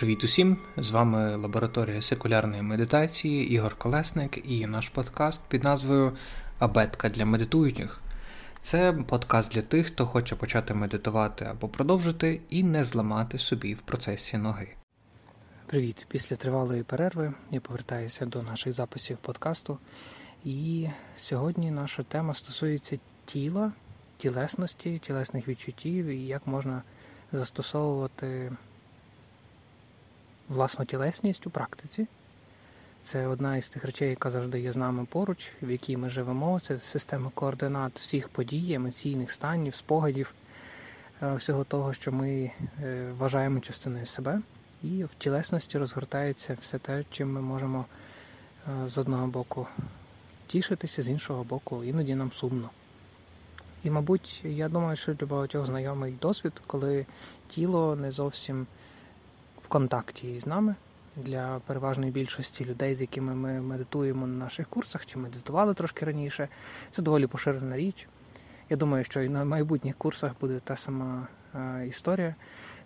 Привіт усім! З вами лабораторія секулярної медитації Ігор Колесник і наш подкаст під назвою Абетка для медитуючих. Це подкаст для тих, хто хоче почати медитувати або продовжити і не зламати собі в процесі ноги. Привіт! Після тривалої перерви я повертаюся до наших записів подкасту. І сьогодні наша тема стосується тіла, тілесності, тілесних відчуттів і як можна застосовувати власну тілесність у практиці. Це одна із тих речей, яка завжди є з нами поруч, в якій ми живемо. Це система координат всіх подій, емоційних станів, спогадів, е, всього того, що ми е, вважаємо частиною себе. І в тілесності розгортається все те, чим ми можемо е, з одного боку тішитися, з іншого боку, іноді нам сумно. І, мабуть, я думаю, що для багатьох знайомий досвід, коли тіло не зовсім контакті з нами. Для переважної більшості людей, з якими ми медитуємо на наших курсах чи медитували трошки раніше, це доволі поширена річ. Я думаю, що і на майбутніх курсах буде та сама е, історія.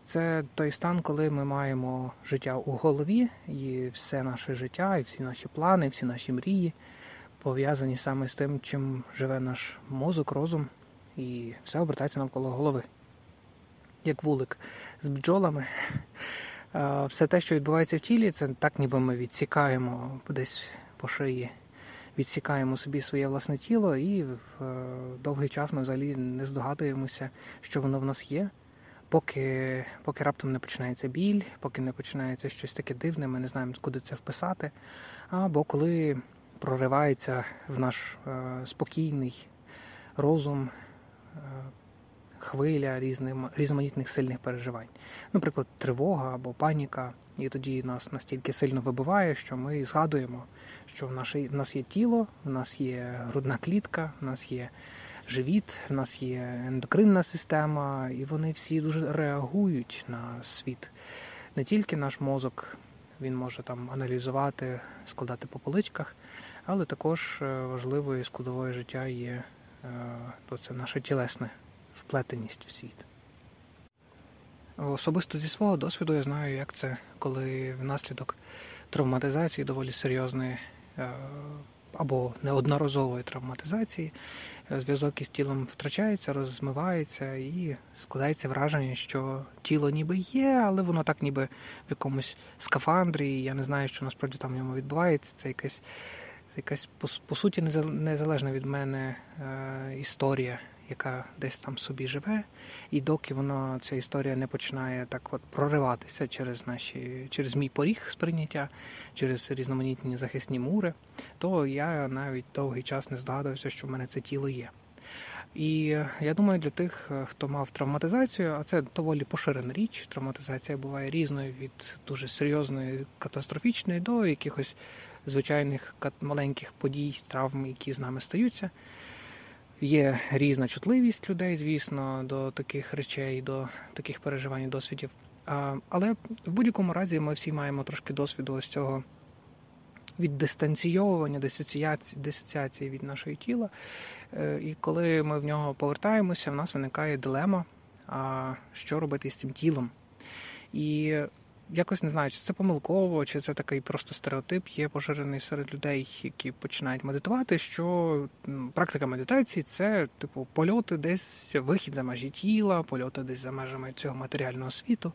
Це той стан, коли ми маємо життя у голові, і все наше життя, і всі наші плани, всі наші мрії пов'язані саме з тим, чим живе наш мозок, розум, і все обертається навколо голови. Як вулик з бджолами. Все те, що відбувається в тілі, це так, ніби ми відсікаємо десь по шиї, відсікаємо собі своє власне тіло, і в е, довгий час ми взагалі не здогадуємося, що воно в нас є. Поки поки раптом не починається біль, поки не починається щось таке дивне, ми не знаємо, куди це вписати. Або коли проривається в наш е, спокійний розум, е, хвиля різним, різноманітних сильних переживань. Наприклад, тривога або паніка, і тоді нас настільки сильно вибиває, що ми згадуємо, що в, нашій, в нас є тіло, в нас є грудна клітка, в нас є живіт, в нас є ендокринна система, і вони всі дуже реагують на світ. Не тільки наш мозок, він може там аналізувати, складати по поличках, але також е, важливою складовою життя є е, то це наше тілесне вплетеність в світ. Особисто зі свого досвіду я знаю, як це, коли внаслідок травматизації доволі серйозної е, або неодноразової травматизації зв'язок із тілом втрачається, розмивається і складається враження, що тіло ніби є, але воно так ніби в якомусь скафандрі. і Я не знаю, що насправді там в ньому відбувається. Це якась, якась по, по суті незалежна від мене е, історія яка десь там собі живе, і доки воно ця історія не починає так от прориватися через наші, через мій поріг сприйняття, через різноманітні захисні мури, то я навіть довгий час не здогадувався, що в мене це тіло є. І я думаю, для тих, хто мав травматизацію, а це доволі поширена річ. Травматизація буває різною від дуже серйозної, катастрофічної до якихось звичайних маленьких подій, травм, які з нами стаються. Є різна чутливість людей, звісно, до таких речей, до таких переживань, досвідів. Але в будь-якому разі ми всі маємо трошки досвіду ось цього віддистанційовування, дисоціації, дисоціації від нашого тіла. Е, і коли ми в нього повертаємося, в нас виникає дилема, що робити з цим тілом. І якось не знаю, чи це помилково, чи це такий просто стереотип є поширений серед людей, які починають медитувати. Що практика медитації це типу польоти десь вихід за межі тіла, польоти десь за межами цього матеріального світу,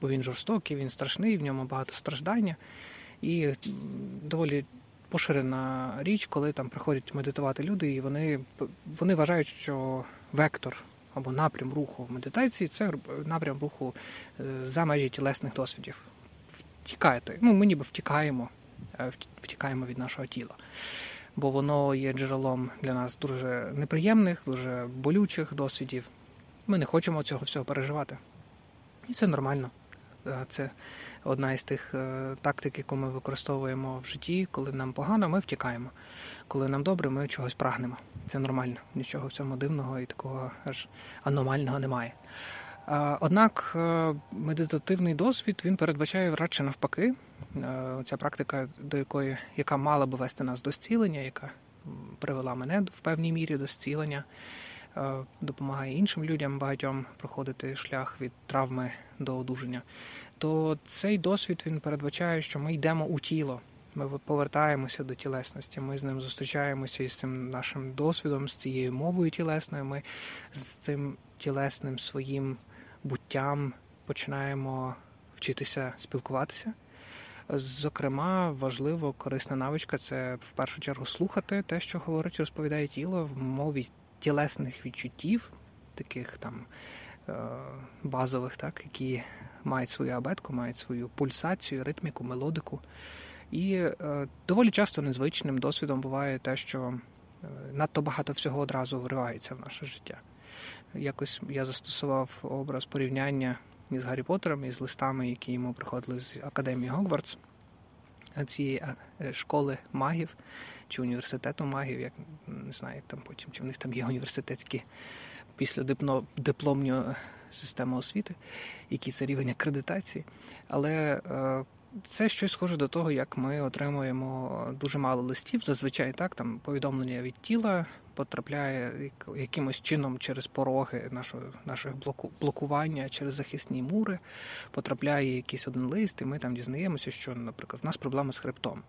бо він жорстокий, він страшний, в ньому багато страждання. І доволі поширена річ, коли там приходять медитувати люди, і вони, вони вважають, що вектор або напрям руху в медитації це напрям руху е, за межі тілесних досвідів. Втікаєте. Ну, ми ніби втікаємо, е, втікаємо від нашого тіла. Бо воно є джерелом для нас дуже неприємних, дуже болючих досвідів. Ми не хочемо цього всього переживати. І це нормально. Е, це одна із тих тактик, яку ми використовуємо в житті, коли нам погано, ми втікаємо. Коли нам добре, ми чогось прагнемо. Це нормально, нічого в цьому дивного і такого аж аномального немає. Однак е, медитативний досвід він передбачає радше навпаки. Е, ця практика, до якої яка мала би вести нас до зцілення, яка привела мене в певній мірі до зцілення, допомагає іншим людям багатьом проходити шлях від травми до одужання, то цей досвід він передбачає, що ми йдемо у тіло. Ми повертаємося до тілесності. Ми з ним зустрічаємося із цим нашим досвідом, з цією мовою тілесною. Ми з цим тілесним своїм буттям починаємо вчитися спілкуватися. Зокрема, важливо, корисна навичка це в першу чергу слухати те, що говорить, розповідає тіло в мові тілесних відчуттів, таких там е, базових, так, які мають свою абетку, мають свою пульсацію, ритміку, мелодику. І е, доволі часто незвичним досвідом буває те, що е, надто багато всього одразу вривається в наше життя. Якось я застосував образ порівняння із Гаррі Поттером і з листами, які йому приходили з академії Гогвартс, цієї е, школи магів чи університету магів, як не знаю, як там потім, чи в них там є університетські після дипломні системи освіти, який це рівень акредитації. Але це щось схоже до того, як ми отримуємо дуже мало листів. Зазвичай так там повідомлення від тіла потрапляє якимось чином через пороги нашого нашого блоку, блокування, через захисні мури. Потрапляє якийсь один лист, і ми там дізнаємося, що, наприклад, в нас проблема з хребтом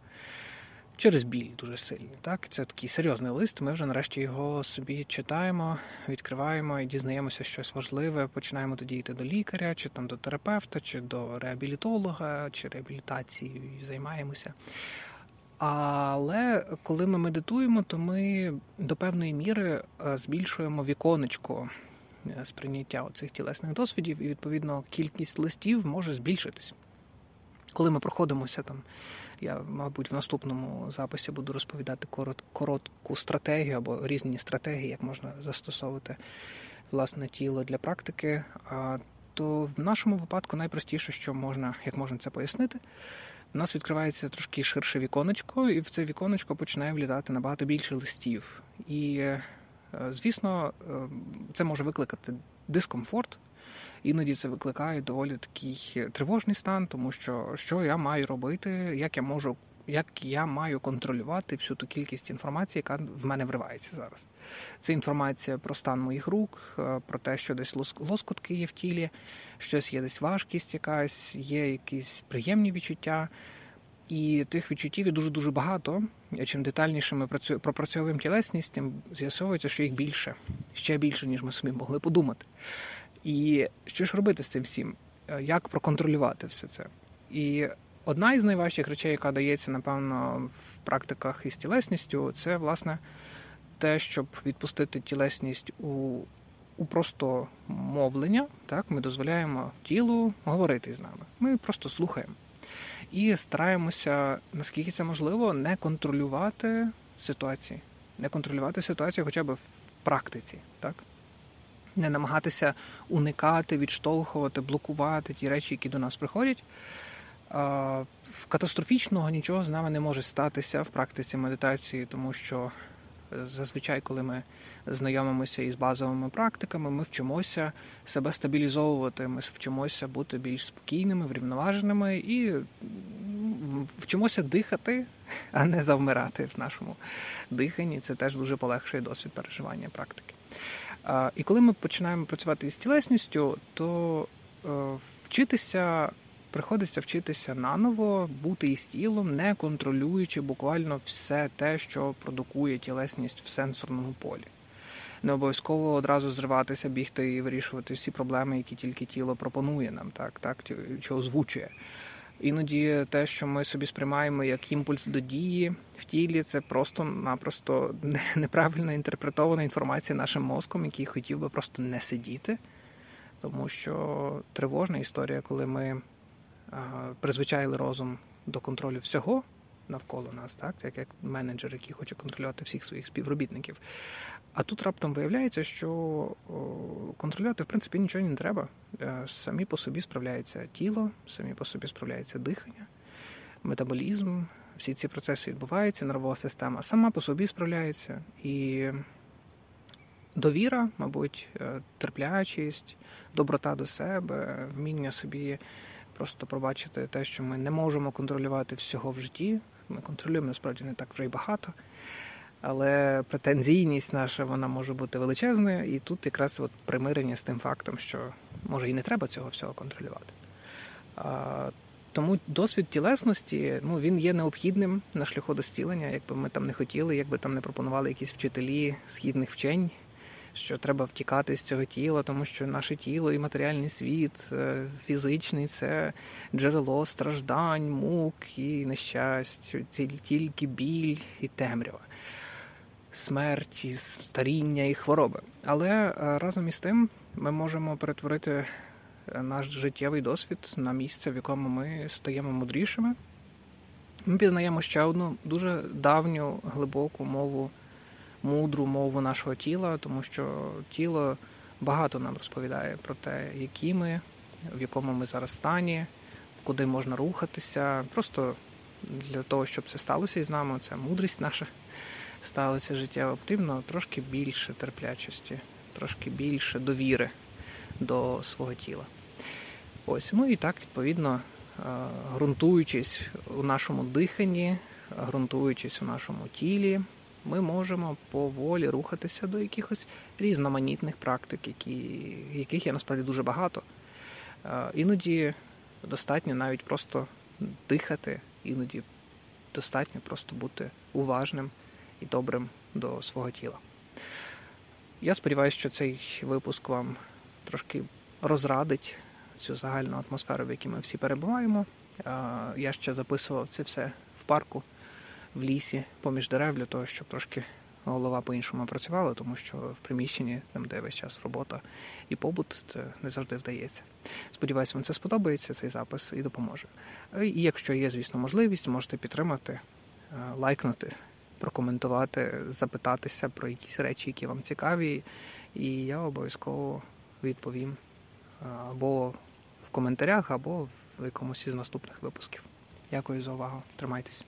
через біль дуже сильний. Так, це такий серйозний лист. Ми вже нарешті його собі читаємо, відкриваємо і дізнаємося щось важливе. Починаємо тоді йти до лікаря, чи там до терапевта, чи до реабілітолога, чи реабілітацією займаємося. Але коли ми медитуємо, то ми до певної міри е, збільшуємо віконечко е, сприйняття цих тілесних досвідів, і відповідно кількість листів може збільшитись. Коли ми проходимося там я, мабуть, в наступному записі буду розповідати корот, коротку стратегію або різні стратегії, як можна застосовувати власне тіло для практики. А то в нашому випадку найпростіше, що можна, як можна це пояснити, в нас відкривається трошки ширше віконечко, і в це віконечко починає влітати набагато більше листів. І, е, звісно, е, це може викликати дискомфорт. Іноді це викликає доволі такий тривожний стан, тому що що я маю робити, як я можу, як я маю контролювати всю ту кількість інформації, яка в мене вривається зараз. Це інформація про стан моїх рук, е, про те, що десь лоскутки є в тілі, щось є десь важкість, якась є якісь приємні відчуття. І тих відчуттів є дуже дуже багато. Чим детальніше ми пропрацьовуємо тілесність, тим з'ясовується, що їх більше, ще більше, ніж ми собі могли подумати. І що ж робити з цим всім? Е, як проконтролювати все це? І одна із найважчих речей, яка дається, напевно, в практиках із тілесністю, це власне те, щоб відпустити тілесність у у просто мовлення. Так, Ми дозволяємо тілу говорити з нами. Ми просто слухаємо. І стараємося, наскільки це можливо, не контролювати ситуації, не контролювати ситуацію хоча б в практиці. так? Не намагатися уникати, відштовхувати, блокувати ті речі, які до нас приходять. Катастрофічного нічого з нами не може статися в практиці медитації, тому що е, зазвичай, коли ми знайомимося із базовими практиками, ми вчимося себе стабілізовувати, ми вчимося бути більш спокійними, врівноваженими і вчимося дихати, а не завмирати в нашому диханні. Це теж дуже полегшує досвід переживання практики. І коли ми починаємо працювати із тілесністю, то е, вчитися приходиться вчитися наново, бути із тілом, не контролюючи буквально все те, що продукує тілесність в сенсорному полі. Не обов'язково одразу зриватися, бігти і вирішувати всі проблеми, які тільки тіло пропонує нам, так, так, чи озвучує. Іноді те, що ми собі сприймаємо як імпульс до дії в тілі, це просто-напросто неправильно інтерпретована інформація нашим мозком, який хотів би просто не сидіти. Тому що тривожна історія, коли ми призвичайли розум до контролю всього навколо нас, так як менеджер, який хоче контролювати всіх своїх співробітників. А тут раптом виявляється, що контролювати в принципі нічого не треба. Е, самі по собі справляється тіло, самі по собі справляється дихання, метаболізм. Всі ці процеси відбуваються, нервова система сама по собі справляється. І довіра, мабуть, е, терплячість, доброта до себе, вміння собі просто пробачити те, що ми не можемо контролювати всього в житті. Ми контролюємо насправді не так вже й багато. Але претензійність наша вона може бути величезною, і тут якраз от примирення з тим фактом, що може і не треба цього всього контролювати. Тому досвід тілесності ну, він є необхідним на шляху до зцілення, якби ми там не хотіли, якби там не пропонували якісь вчителі східних вчень, що треба втікати з цього тіла, тому що наше тіло і матеріальний світ е, фізичний це джерело страждань, мук і нещасть, тільки біль і темрява смерті, старіння і хвороби. Але е, разом із тим ми можемо перетворити е, наш життєвий досвід на місце, в якому ми стаємо мудрішими. Ми пізнаємо ще одну дуже давню глибоку мову, мудру мову нашого тіла, тому що тіло багато нам розповідає про те, які ми, в якому ми зараз стані, куди можна рухатися. Просто для того, щоб це сталося із нами, це мудрість наша сталося життєво, потрібно трошки більше терплячості, трошки більше довіри до свого тіла. Ось, ну і так, відповідно, е, ґрунтуючись у нашому диханні, ґрунтуючись у нашому тілі, ми можемо поволі рухатися до якихось різноманітних практик, які, яких є насправді дуже багато. Е, іноді достатньо навіть просто дихати, іноді достатньо просто бути уважним і добрим до свого тіла. Я сподіваюся, що цей випуск вам трошки розрадить цю загальну атмосферу, в якій ми всі перебуваємо. Я ще записував це все в парку, в лісі, поміж дерев, для того, щоб трошки голова по-іншому працювала, тому що в приміщенні, там де весь час робота і побут, це не завжди вдається. Сподіваюся, вам це сподобається, цей запис і допоможе. І якщо є, звісно, можливість, можете підтримати, лайкнути прокоментувати, запитатися про якісь речі, які вам цікаві, і я обов'язково відповім або в коментарях, або в якомусь із наступних випусків. Дякую за увагу. Тримайтесь.